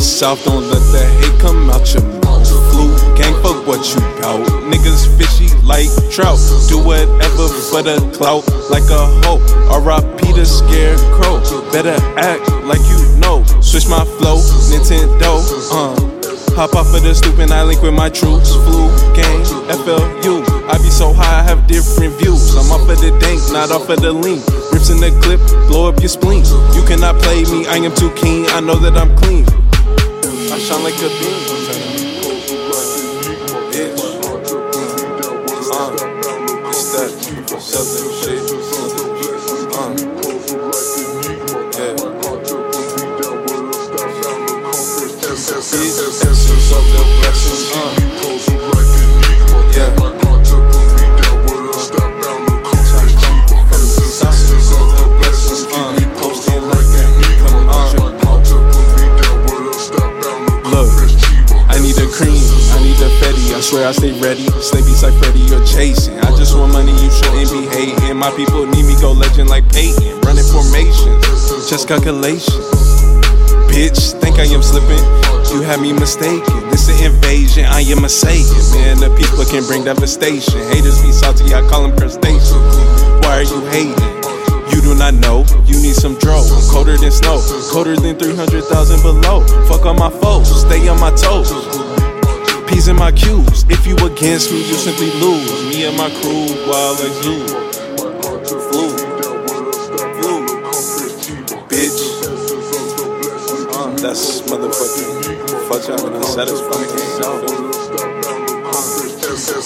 south, don't let that hate come out your mouth. Flu, gang, fuck what you got. Niggas fishy like trout. Do whatever for the clout, like a hoe. R.I.P. the scarecrow. Better act like you know. Switch my flow, Nintendo, uh. Hop off of the stoop and I link with my troops. Flu, gang, FLU. I be so high, I have different views. I'm off of the dank, not off of the lean. Rips in the clip, blow up your spleen. You cannot play me, I am too keen. I know that I'm clean. I shine like a beam. Uh. Uh, essence of the blessings. I stay ready. Stay beside Freddy, you're chasing. I just want money, you shouldn't be hating. My people need me, go legend like Peyton. Running formations, just calculations. Bitch, think I am slipping? You had me mistaken. This an invasion, I am a Satan. Man, the people can bring devastation. Haters be salty, I call them crustaceans. Why are you hating? You do not know, you need some dro. I'm colder than snow, colder than 300,000 below. Fuck all my foes, stay on my toes. P's in my Q's. If you against me, you simply lose. Me and my crew, wild like zoo. Flu. Flu. Bitch. Uh, that's motherfucking. Fuck y'all and unsatisfied.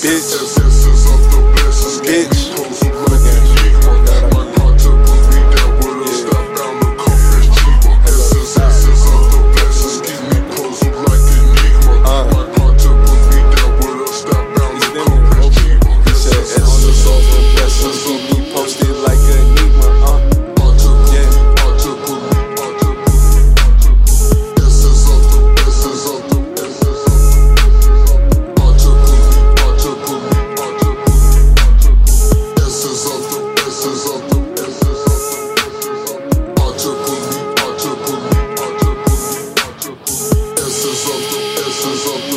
Bitch. Article me, article me, article me,